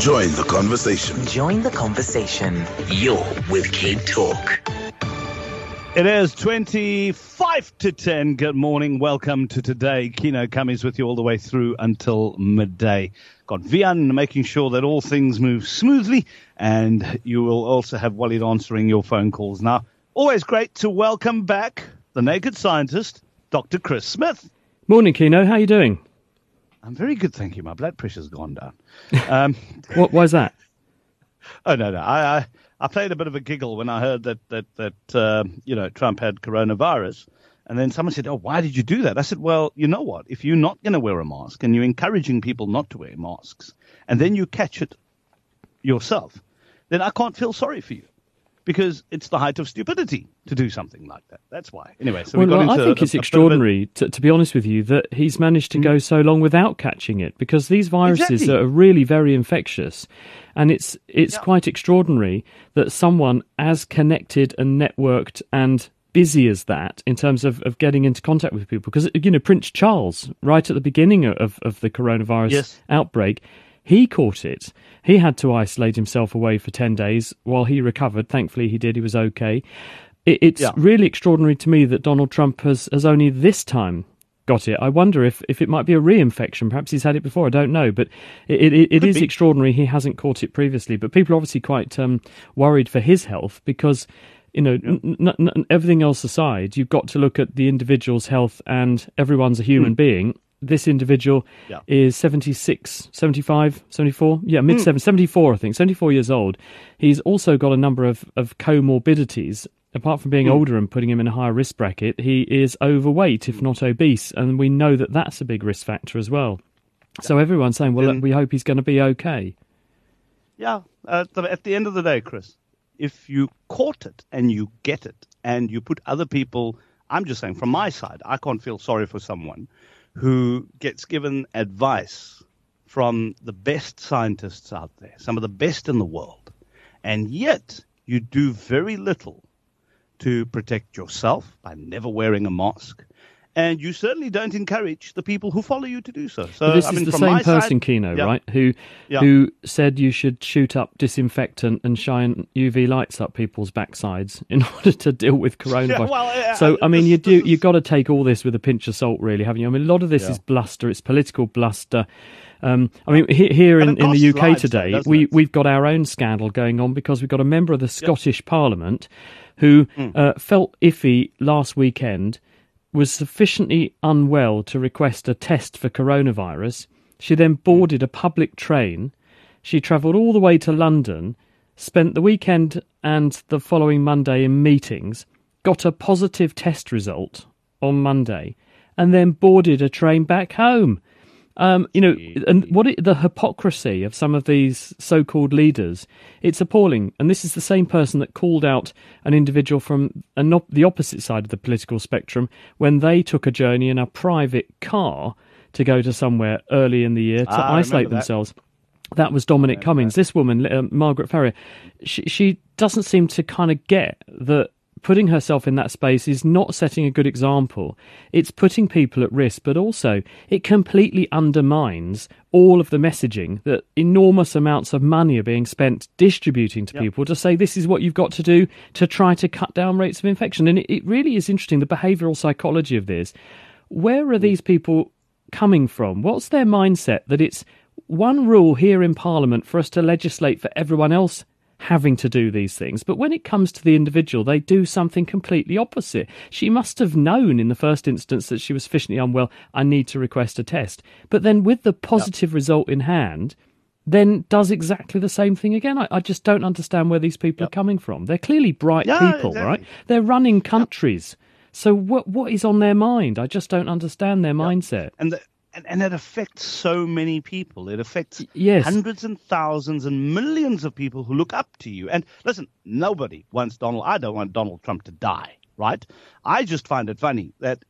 Join the conversation. Join the conversation. You're with Cape Talk. It is 25 to 10. Good morning. Welcome to today. Kieno Kammies with you all the way through until midday. Got Vian making sure that all things move smoothly, and you will also have Walid answering your phone calls. Now, always great to welcome back the naked scientist, Dr. Chris Smith. Morning, Kieno. How are you doing? I'm very good, thank you. My blood pressure's gone down. Um, what, is that? Oh no, no. I, I I played a bit of a giggle when I heard that that that uh, you know Trump had coronavirus, and then someone said, "Oh, why did you do that?" I said, "Well, you know what? If you're not going to wear a mask and you're encouraging people not to wear masks, and then you catch it yourself, then I can't feel sorry for you." Because it's the height of stupidity to do something like that. That's why. Anyway, so well, we got well, into I think a, it's a extraordinary, to, to, be honest with you, that he's managed to mm. go so long without catching it because these viruses exactly. are really very infectious. And it's it's Yeah. quite extraordinary that someone as connected and networked and busy as that in terms of, of getting into contact with people. Because, you know, Prince Charles, right at the beginning of, of the coronavirus Yes. outbreak, he caught it. He had to isolate himself away for 10 days while he recovered. Thankfully, he did. He was okay. It, it's Yeah. really extraordinary to me that Donald Trump has, has only this time got it. I wonder if, if it might be a reinfection. Perhaps he's had it before. I don't know. But it, it, it Could be. extraordinary he hasn't caught it previously. But people are obviously quite um, worried for his health because, you know, n- n- n- everything else aside, you've got to look at the individual's health and everyone's a human being. This individual. Yeah. is 76, 75, 74? Yeah, mid 70s, 74, I think, 74 years old. He's also got a number of, of comorbidities. Apart from being Hmm. older and putting him in a higher risk bracket, he is overweight, if not obese. And we know that that's a big risk factor as well. So everyone's saying, well, Then- we hope he's going to be okay. Yeah, the, at the end of the day, Chris, if you caught it and you get it and you put other people, I'm just saying from my side, I can't feel sorry for someone who gets given advice from the best scientists out there, some of the best in the world, and yet you do very little to protect yourself by never wearing a mask. And you certainly don't encourage the people who follow you to do so. So But this I is mean, the same person, side, Kieno, Yeah. right? Who Yeah. who said you should shoot up disinfectant and shine UV lights up people's backsides in order to deal with coronavirus. well, uh, so I mean, this- you do is... you've got to take all this with a pinch of salt, really, haven't you? I mean, a lot of this Yeah. is bluster. It's political bluster. Um, I mean, here in, in the UK though, today, doesn't we it? we've got our own scandal going on because we've got a member of the Scottish Parliament who Hmm. uh, felt iffy last weekend was sufficiently unwell to request a test for coronavirus. She then hmm. boarded a public train. She travelled all the way to London, spent the weekend and the following Monday in meetings, got a positive test result on Monday, and then boarded a train back home. Um, you know, and what it, the hypocrisy of some of these so-called leaders, it's appalling. And this is the same person that called out an individual from an op- the opposite side of the political spectrum when they took a journey in a private car to go to somewhere early in the year to Ah, isolate remember that. themselves. That was Dominic Cummings. This woman, uh, Margaret Ferrier, she, she doesn't seem to kind of get that putting herself in that space is not setting a good example. It's putting people at risk, but also it completely undermines all of the messaging that enormous amounts of money are being spent distributing to people to say this is what you've got to do to try to cut down rates of infection. And it, it really is interesting the behavioural psychology of this. Where are mm. these people coming from? What's their mindset that it's one rule here in Parliament for us to legislate for everyone else having to do these things, but when it comes to the individual, they do something completely opposite. She must have known in the first instance that she was sufficiently unwell, I need to request a test. But then with the positive result in hand, then does exactly the same thing again. I, I just don't understand where these people are coming from. They're clearly bright Yeah, people, exactly. right? They're running countries. So what what is on their mind? I just don't understand their mindset. and, the, and and it affects so many people. It affects yes. hundreds and thousands and millions of people who look up to you. And listen, nobody wants Donald. I don't want Donald Trump to die, right? I just find it funny that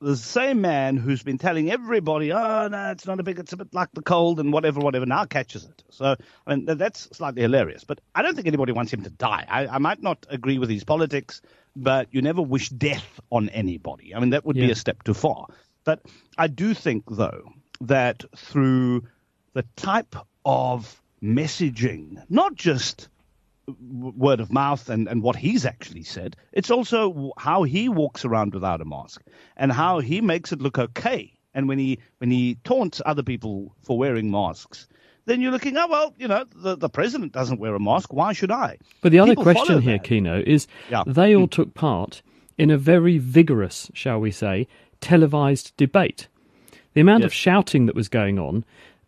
the same man who's been telling everybody, "Oh no, it's not a big, it's a bit like the cold and whatever, whatever," now catches it. So I mean, that's slightly hilarious. But I don't think anybody wants him to die. I, I might not agree with his politics, but you never wish death on anybody. I mean, that would be a step too far. But I do think, though, that through the type of messaging, not just word of mouth and, and what he's actually said. It's also how he walks around without a mask and how he makes it look okay. And when he when he taunts other people for wearing masks, then you're looking, oh well, you know, the, the president doesn't wear a mask. Why should I? But the other people question here, that. Kieno, is yeah. they all hmm. took part in a very vigorous, shall we say, televised debate. The amount yes. of shouting that was going on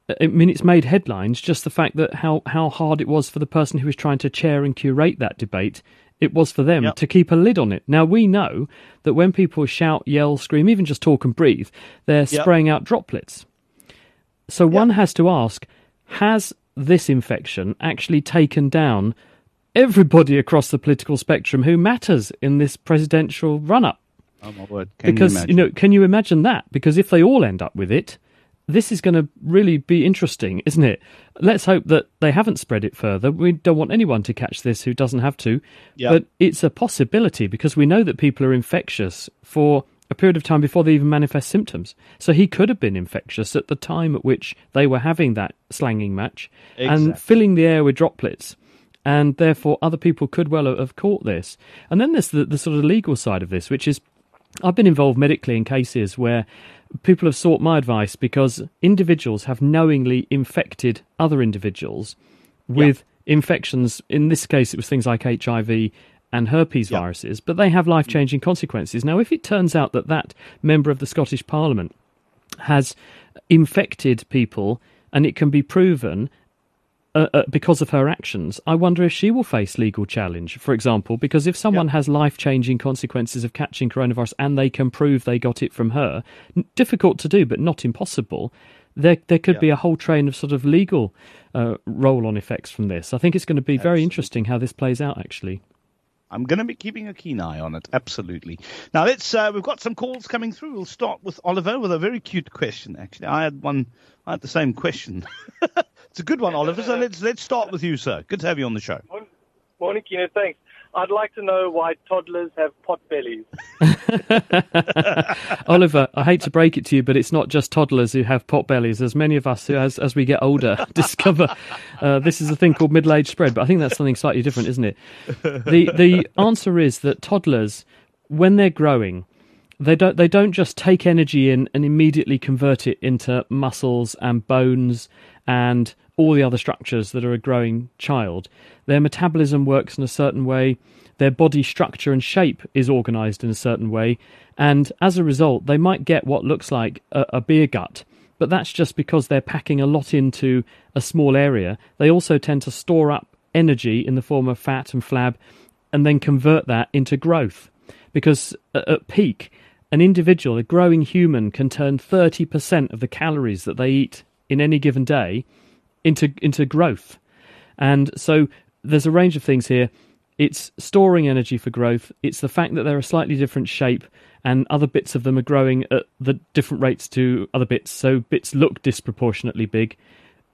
uh, I mean, it's made headlines. Just the fact that how, how hard it was for the person who was trying to chair and curate that debate, it was for them yep. to keep a lid on it. Now we know that when people shout, yell, scream, even just talk and breathe, they're yep. spraying out droplets. So yep. one has to ask: Has this infection actually taken down everybody across the political spectrum who matters in this presidential run-up? Oh my word! Can because you, you know, can you imagine that? Because if they all end up with it this is going to really be interesting, isn't it? Let's hope that they haven't spread it further. We don't want anyone to catch this who doesn't have to. Yep. But it's a possibility because we know that people are infectious for a period of time before they even manifest symptoms. So he could have been infectious at the time at which they were having that slanging match exactly. and filling the air with droplets. And therefore, other people could well have caught this. And then there's the, the sort of legal side of this, which is I've been involved medically in cases where people have sought my advice because individuals have knowingly infected other individuals with yeah. infections. In this case, it was things like HIV and herpes yeah. viruses, but they have life changing consequences. Now, if it turns out that that member of the Scottish Parliament has infected people and it can be proven uh, uh, because of her actions, I wonder if she will face legal challenge, for example, because if someone yep. has life changing consequences of catching coronavirus and they can prove they got it from her, difficult to do, but not impossible, there, there could yep. be a whole train of sort of legal uh, roll on effects from this. I think it's going to be very interesting how this plays out, actually. I'm going to be keeping a keen eye on it. Absolutely. Now let's. Uh, we've got some calls coming through. We'll start with Oliver with a very cute question. Actually, I had one. I had the same question. It's a good one, Oliver. So let's let's start with you, sir. Good to have you on the show. Morning, Kieno. Thanks. I'd like to know why toddlers have pot bellies. Oliver, I hate to break it to you, but it's not just toddlers who have pot bellies. As many of us, who, as as we get older, discover uh, this is a thing called middle age spread. But I think that's something slightly different, isn't it? The the answer is that toddlers, when they're growing, they don't they don't just take energy in and immediately convert it into muscles and bones and all the other structures that are a growing child. Their metabolism works in a certain way, their body structure and shape is organized in a certain way, and as a result, they might get what looks like a, a beer gut. But that's just because they're packing a lot into a small area. They also tend to store up energy in the form of fat and flab and then convert that into growth. Because at peak, an individual, a growing human, can turn 30% of the calories that they eat in any given day into into growth. And so there's a range of things here. It's storing energy for growth. It's the fact that they're a slightly different shape and other bits of them are growing at the different rates to other bits. So bits look disproportionately big.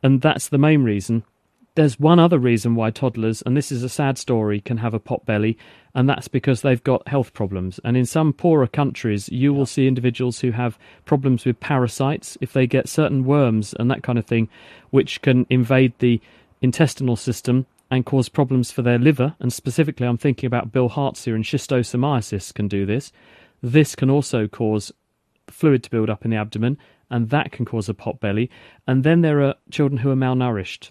And that's the main reason. There's one other reason why toddlers, and this is a sad story, can have a pot belly, and that's because they've got health problems. And in some poorer countries, you will see individuals who have problems with parasites if they get certain worms and that kind of thing, which can invade the intestinal system and cause problems for their liver. And specifically, I'm thinking about bill bilharzia and schistosomiasis can do this. This can also cause fluid to build up in the abdomen, and that can cause a pot belly. And then there are children who are malnourished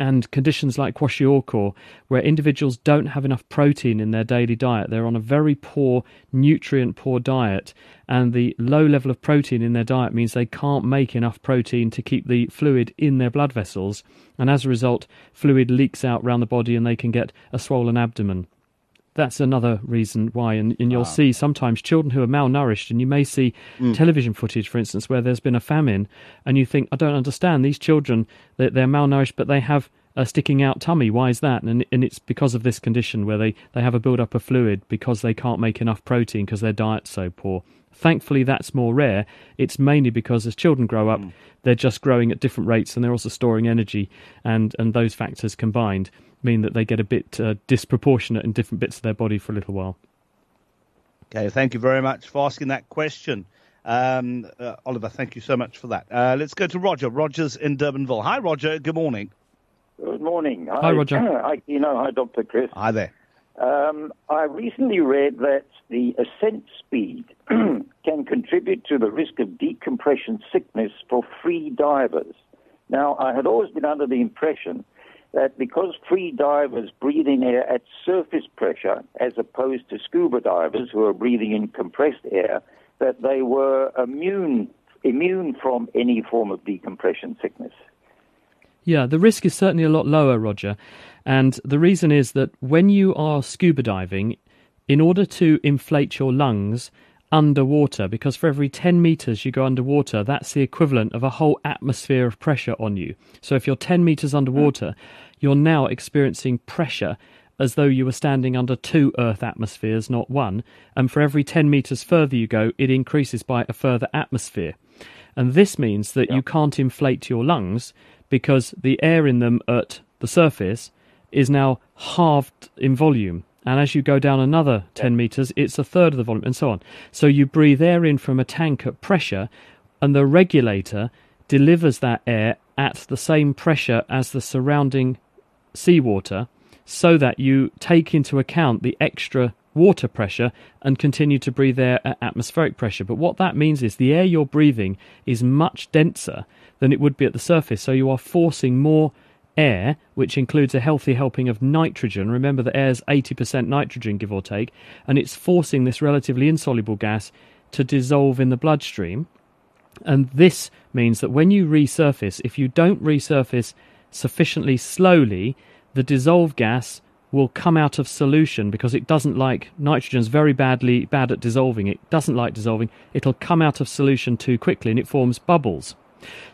and conditions like kwashiorkor, where individuals don't have enough protein in their daily diet. They're on a very poor, nutrient poor diet, and the low level of protein in their diet means they can't make enough protein to keep the fluid in their blood vessels, and as a result, fluid leaks out around the body and they can get a swollen abdomen that's another reason why. And, and you'll see sometimes children who are malnourished, and you may see mm. television footage, for instance, where there's been a famine, and you think, I don't understand these children, they're, they're malnourished, but they have a sticking out tummy. Why is that? And, and it's because of this condition where they, they have a build up of fluid because they can't make enough protein because their diet's so poor. Thankfully, that's more rare. It's mainly because as children grow up, mm. they're just growing at different rates and they're also storing energy, and, and those factors combined mean that they get a bit uh, disproportionate in different bits of their body for a little while. Okay, thank you very much for asking that question. Um, uh, Oliver, thank you so much for that. Uh, let's go to Roger. Roger's in Durbanville. Hi, Roger. Good morning. Good morning. Hi, Roger. Hi, you know, hi, Dr. Chris. Hi there. Um, I recently read that the ascent speed can contribute to the risk of decompression sickness for free divers. Now, I had always been under the impression that because free divers breathe in air at surface pressure as opposed to scuba divers who are breathing in compressed air, that they were immune immune from any form of decompression sickness. Yeah, the risk is certainly a lot lower, Roger. And the reason is that when you are scuba diving, in order to inflate your lungs underwater, because for every 10 meters you go underwater, that's the equivalent of a whole atmosphere of pressure on you. So if you're 10 meters underwater, you're now experiencing pressure as though you were standing under two Earth atmospheres, not one. And for every 10 meters further you go, it increases by a further atmosphere. And this means that you can't inflate your lungs because the air in them at the surface is now halved in volume. And as you go down another 10 meters, it's a third of the volume, and so on. So you breathe air in from a tank at pressure, and the regulator delivers that air at the same pressure as the surrounding seawater so that you take into account the extra water pressure and continue to breathe air at atmospheric pressure. But what that means is the air you're breathing is much denser than it would be at the surface, so you are forcing more air, which includes a healthy helping of nitrogen. Remember that air is 80% nitrogen, give or take, and it's forcing this relatively insoluble gas to dissolve in the bloodstream. And this means that when you resurface, if you don't resurface sufficiently slowly, the dissolved gas will come out of solution because it doesn't like nitrogen's very badly bad at dissolving. It doesn't like dissolving. It'll come out of solution too quickly and it forms bubbles.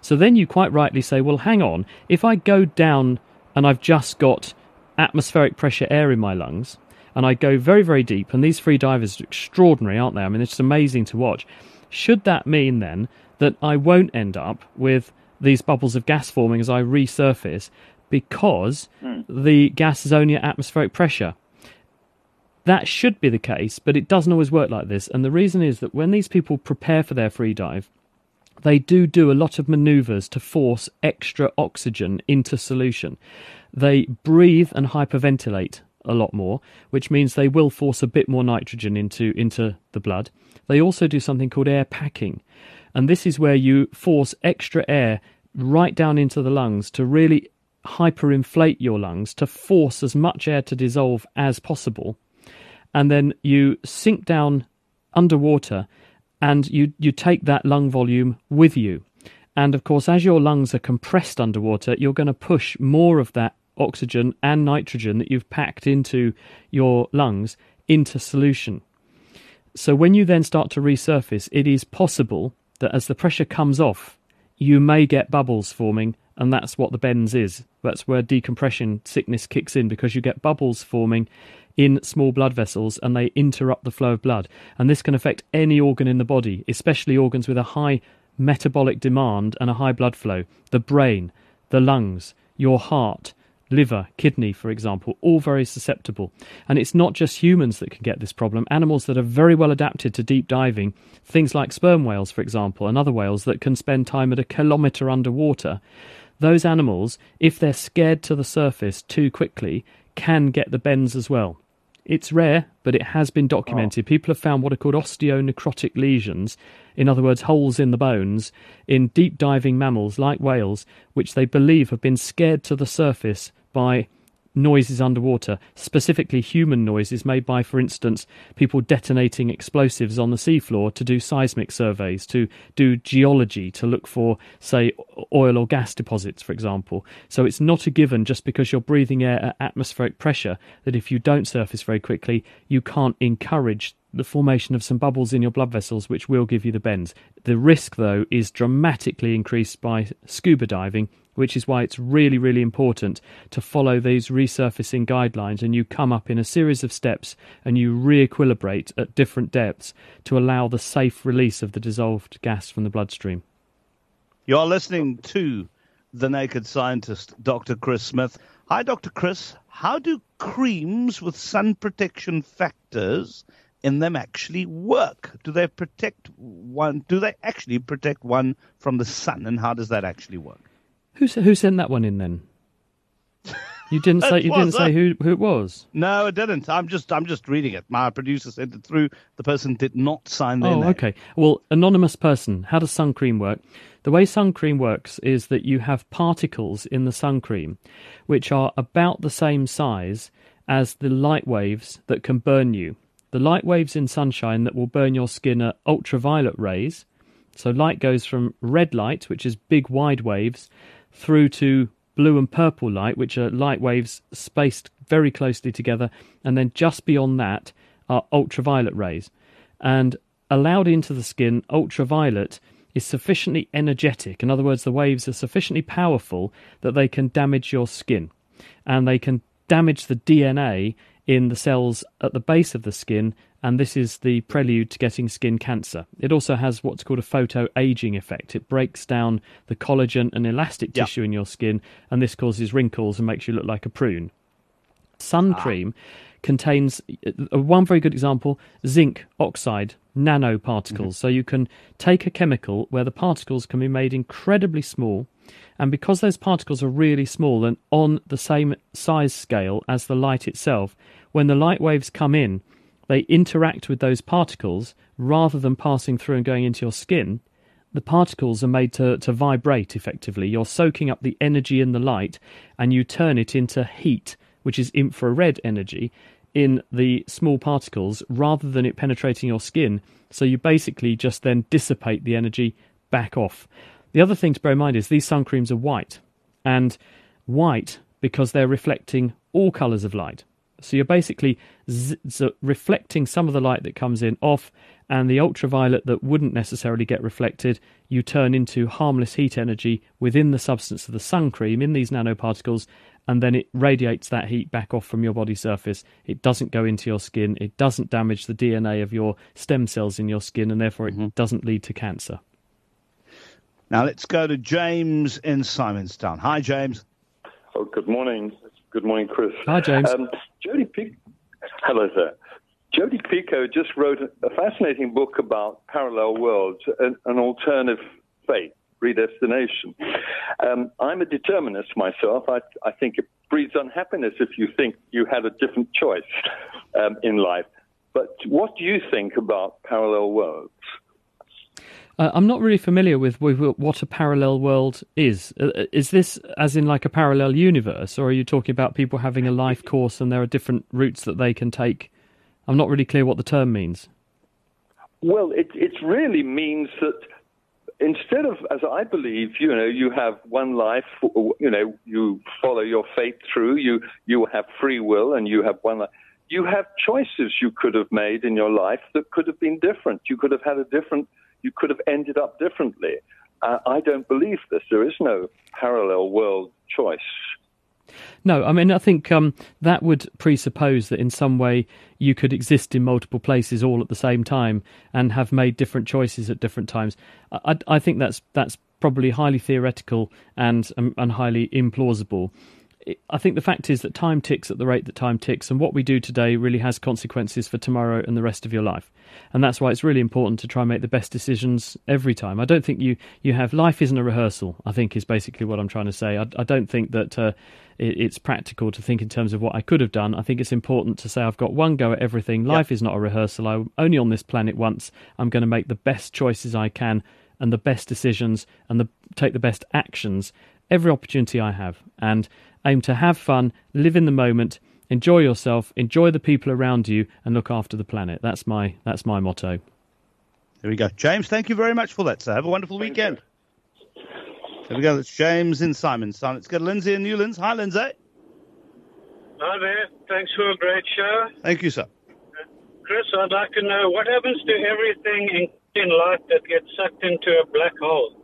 So then you quite rightly say, well, hang on, if I go down and I've just got atmospheric pressure air in my lungs, and I go very, very deep, and these free divers are extraordinary, aren't they? I mean, it's amazing to watch. Should that mean then that I won't end up with these bubbles of gas forming as I resurface because mm. the gas is only at atmospheric pressure? That should be the case, but it doesn't always work like this. And the reason is that when these people prepare for their free dive, they do do a lot of maneuvers to force extra oxygen into solution. They breathe and hyperventilate a lot more, which means they will force a bit more nitrogen into, into the blood. They also do something called air packing, and this is where you force extra air right down into the lungs to really hyperinflate your lungs to force as much air to dissolve as possible. And then you sink down underwater and you, you take that lung volume with you. And of course, as your lungs are compressed underwater, you're going to push more of that oxygen and nitrogen that you've packed into your lungs into solution. So when you then start to resurface, it is possible that as the pressure comes off, you may get bubbles forming, and that's what the bends is. That's where decompression sickness kicks in because you get bubbles forming in small blood vessels and they interrupt the flow of blood. And this can affect any organ in the body, especially organs with a high metabolic demand and a high blood flow. The brain, the lungs, your heart, liver, kidney, for example, all very susceptible. And it's not just humans that can get this problem. Animals that are very well adapted to deep diving, things like sperm whales, for example, and other whales that can spend time at a kilometre underwater, those animals, if they're scared to the surface too quickly, can get the bends as well. It's rare, but it has been documented. Oh. People have found what are called osteonecrotic lesions, in other words, holes in the bones, in deep diving mammals like whales, which they believe have been scared to the surface by noises underwater, specifically human noises made by, for instance, people detonating explosives on the seafloor to do seismic surveys, to do geology, to look for, say, oil or gas deposits, for example. So it's not a given just because you're breathing air at atmospheric pressure that if you don't surface very quickly, you can't encourage the formation of some bubbles in your blood vessels, which will give you the bends. The risk, though, is dramatically increased by scuba diving which is why it's really, really important to follow these resurfacing guidelines and you come up in a series of steps and you re-equilibrate at different depths to allow the safe release of the dissolved gas from the bloodstream. You're listening to The Naked Scientist, Dr. Chris Smith. Hi, Dr. Chris. How do creams with sun protection factors in them actually work? Do they protect one? Do they actually protect one from the sun, and how does that actually work? Who who sent that one in then? You didn't say you didn't say uh, who who it was. No, I didn't. I'm just I'm just reading it. My producer sent it through. The person did not sign their Oh, name. okay. Well, anonymous person. How does sun cream work? The way sun cream works is that you have particles in the sun cream, which are about the same size as the light waves that can burn you. The light waves in sunshine that will burn your skin are ultraviolet rays. So light goes from red light, which is big wide waves, through to blue and purple light, which are light waves spaced very closely together, and then just beyond that are ultraviolet rays. And allowed into the skin, ultraviolet is sufficiently energetic. In other words, the waves are sufficiently powerful that they can damage your skin, and they can damage the DNA in the cells at the base of the skin, and this is the prelude to getting skin cancer. It also has what's called a photo aging effect. It breaks down the collagen and elastic Yeah. tissue in your skin, and this causes wrinkles and makes you look like a prune. Sun ah. cream contains uh, uh, one very good example zinc oxide nanoparticles. Mm-hmm. So you can take a chemical where the particles can be made incredibly small, and because those particles are really small and on the same size scale as the light itself, when the light waves come in, they interact with those particles rather than passing through and going into your skin the particles are made to, to vibrate effectively. You're soaking up the energy in the light and you turn it into heat, which is infrared energy, in the small particles rather than it penetrating your skin. So you basically just then dissipate the energy back off. The other thing to bear in mind is these sun creams are white, and white because they're reflecting all colours of light. So you're basically z- z- reflecting some of the light that comes in off, and the ultraviolet that wouldn't necessarily get reflected, you turn into harmless heat energy within the substance of the sun cream in these nanoparticles, and then it radiates that heat back off from your body surface. It doesn't go into your skin, it doesn't damage the DNA of your stem cells in your skin, and therefore it mm-hmm. doesn't lead to cancer. Now let's go to James in Simonstown. Hi, James. Oh, good morning. Good morning, Chris. Hi, James. Um, Jodi Pic- Hello, sir. Jodi Picoult just wrote a fascinating book about parallel worlds, an, an alternative fate, predestination. Um, I'm a determinist myself. I, I think it breeds unhappiness if you think you had a different choice um, in life. But what do you think about parallel worlds? Uh, I'm not really familiar with, with what a parallel world is. Uh, is this as in like a parallel universe, or are you talking about people having a life course and there are different routes that they can take? I'm not really clear what the term means. Well, it it really means that instead of, as I believe, you know, you have one life, you know, you follow your fate through, you you have free will, and you have one life. You have choices you could have made in your life that could have been different. You could have had a different. You could have ended up differently. Uh, I don't believe this. There is no parallel world choice. No, I mean, I think um, that would presuppose that in some way you could exist in multiple places all at the same time and have made different choices at different times. I, I, think that's that's probably highly theoretical and um, and highly implausible. I think the fact is that time ticks at the rate that time ticks, and what we do today really has consequences for tomorrow and the rest of your life. And that's why it's really important to try and make the best decisions every time. I don't think you, you have life isn't a rehearsal, I think is basically what I'm trying to say. I, I don't think that uh, it, it's practical to think in terms of what I could have done. I think it's important to say I've got one go at everything. Life is not a rehearsal. I'm only on this planet once. I'm going to make the best choices I can and the best decisions and the, take the best actions every opportunity I have. And aim to have fun, live in the moment, enjoy yourself, enjoy the people around you, and look after the planet. That's my that's my motto. There we go. James, thank you very much for that, sir. Have a wonderful weekend. There we go. That's James in Simonstown. Let's go to Lindsay in Newlands. Hi, Lindsay. Hi there. Thanks for a great show. Thank you, sir. Chris, I'd like to know what happens to everything in, in life that gets sucked into a black hole?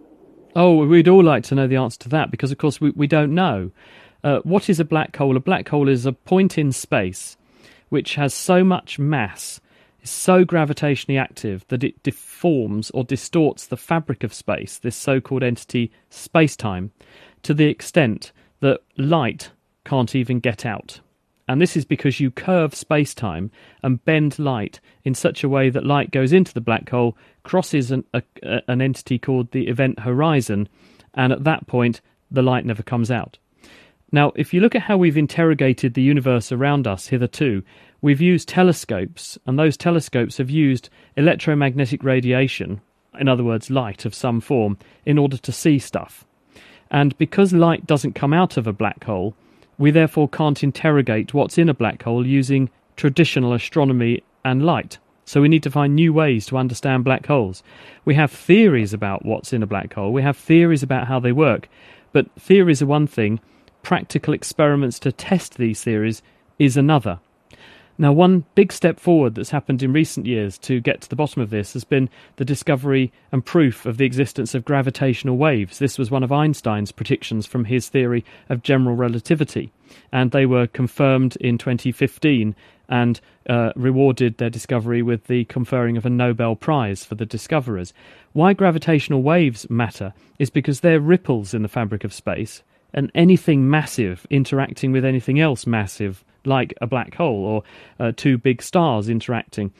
Oh, we'd all like to know the answer to that because, of course, we, we don't know. Uh, what is a black hole? A black hole is a point in space which has so much mass, is so gravitationally active that it deforms or distorts the fabric of space, this so called entity space time, to the extent that light can't even get out. And this is because you curve space time and bend light in such a way that light goes into the black hole, crosses an, a, an entity called the event horizon, and at that point, the light never comes out. Now, if you look at how we've interrogated the universe around us hitherto, we've used telescopes, and those telescopes have used electromagnetic radiation, in other words, light of some form, in order to see stuff. And because light doesn't come out of a black hole, we therefore can't interrogate what's in a black hole using traditional astronomy and light. So we need to find new ways to understand black holes. We have theories about what's in a black hole, we have theories about how they work, but theories are one thing, practical experiments to test these theories is another. Now, one big step forward that's happened in recent years to get to the bottom of this has been the discovery and proof of the existence of gravitational waves. This was one of Einstein's predictions from his theory of general relativity, and they were confirmed in 2015 and uh, rewarded their discovery with the conferring of a Nobel Prize for the discoverers. Why gravitational waves matter is because they're ripples in the fabric of space, and anything massive interacting with anything else massive, like a black hole or uh, two big stars interacting,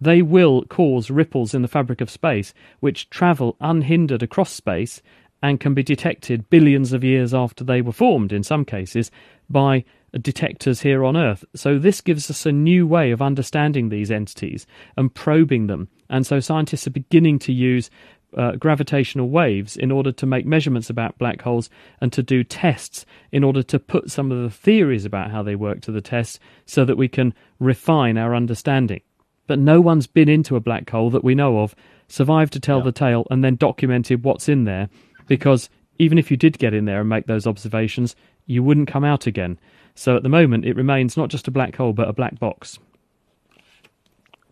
they will cause ripples in the fabric of space which travel unhindered across space and can be detected billions of years after they were formed, in some cases, by detectors here on Earth. So, this gives us a new way of understanding these entities and probing them. And so, scientists are beginning to use uh, gravitational waves in order to make measurements about black holes and to do tests in order to put some of the theories about how they work to the test so that we can refine our understanding. But no one's been into a black hole that we know of, survived to tell yeah. the tale, and then documented what's in there because even if you did get in there and make those observations, you wouldn't come out again. So at the moment, it remains not just a black hole, but a black box.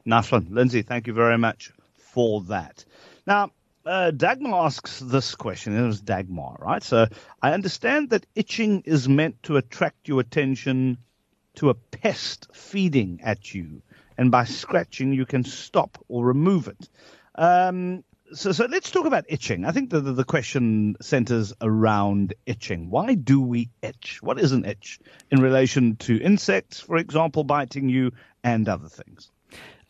Nice one. Lindsay, thank you very much for that. Now, uh, Dagmar asks this question. It was Dagmar, right? So I understand that itching is meant to attract your attention to a pest feeding at you, and by scratching you can stop or remove it. Um, so, so let's talk about itching. I think the, the, the question centers around itching. Why do we itch? What is an itch in relation to insects, for example, biting you and other things?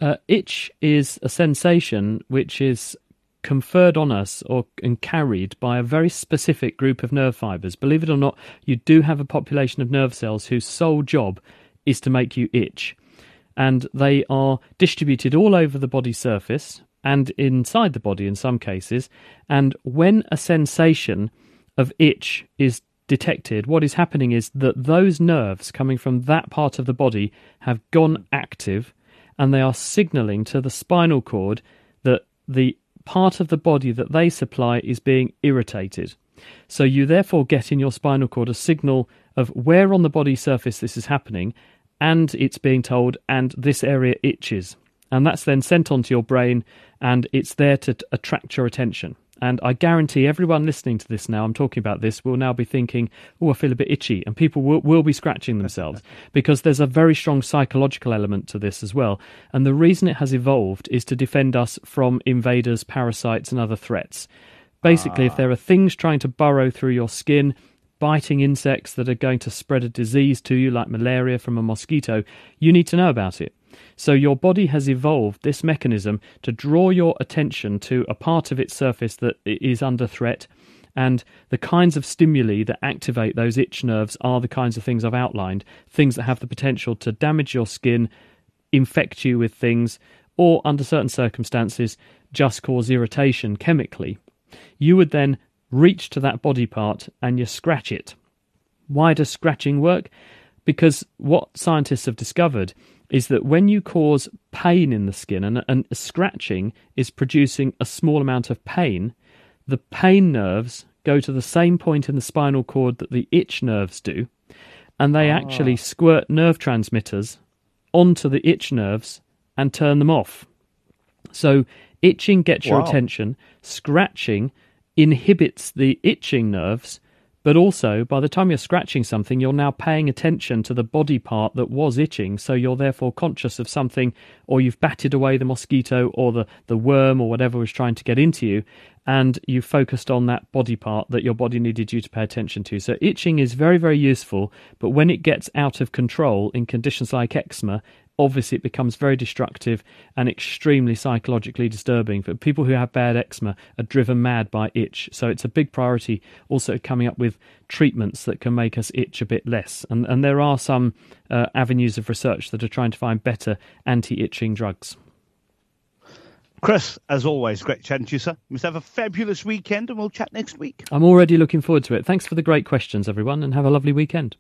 Uh, itch is a sensation which is conferred on us or and carried by a very specific group of nerve fibers. Believe it or not, you do have a population of nerve cells whose sole job is to make you itch. And they are distributed all over the body surface and inside the body in some cases. And when a sensation of itch is detected, what is happening is that those nerves coming from that part of the body have gone active and they are signaling to the spinal cord that the part of the body that they supply is being irritated. So you therefore get in your spinal cord a signal of where on the body surface this is happening, and it's being told, and this area itches. And that's then sent onto your brain, and it's there to attract your attention. And I guarantee everyone listening to this now, I'm talking about this, will now be thinking, oh, I feel a bit itchy. And people will, will be scratching themselves because there's a very strong psychological element to this as well. And the reason it has evolved is to defend us from invaders, parasites, and other threats. Basically, ah. if there are things trying to burrow through your skin, biting insects that are going to spread a disease to you, like malaria from a mosquito, you need to know about it. So your body has evolved this mechanism to draw your attention to a part of its surface that is under threat. And the kinds of stimuli that activate those itch nerves are the kinds of things I've outlined things that have the potential to damage your skin, infect you with things, or under certain circumstances, just cause irritation chemically. You would then reach to that body part and you scratch it. Why does scratching work? Because what scientists have discovered is that when you cause pain in the skin and, and scratching is producing a small amount of pain, the pain nerves go to the same point in the spinal cord that the itch nerves do, and they actually ah. squirt nerve transmitters onto the itch nerves and turn them off. So itching gets wow. your attention, scratching inhibits the itching nerves but also, by the time you're scratching something, you're now paying attention to the body part that was itching, so you're therefore conscious of something, or you've batted away the mosquito or the, the worm or whatever was trying to get into you, and you focused on that body part that your body needed you to pay attention to. So, itching is very, very useful, but when it gets out of control in conditions like eczema, obviously it becomes very destructive and extremely psychologically disturbing. For people who have bad eczema are driven mad by itch. So it's a big priority also coming up with treatments that can make us itch a bit less. And, and there are some uh, avenues of research that are trying to find better anti itching drugs. Chris, as always, great chatting to you, sir. You must have a fabulous weekend and we'll chat next week. I'm already looking forward to it. Thanks for the great questions, everyone, and have a lovely weekend.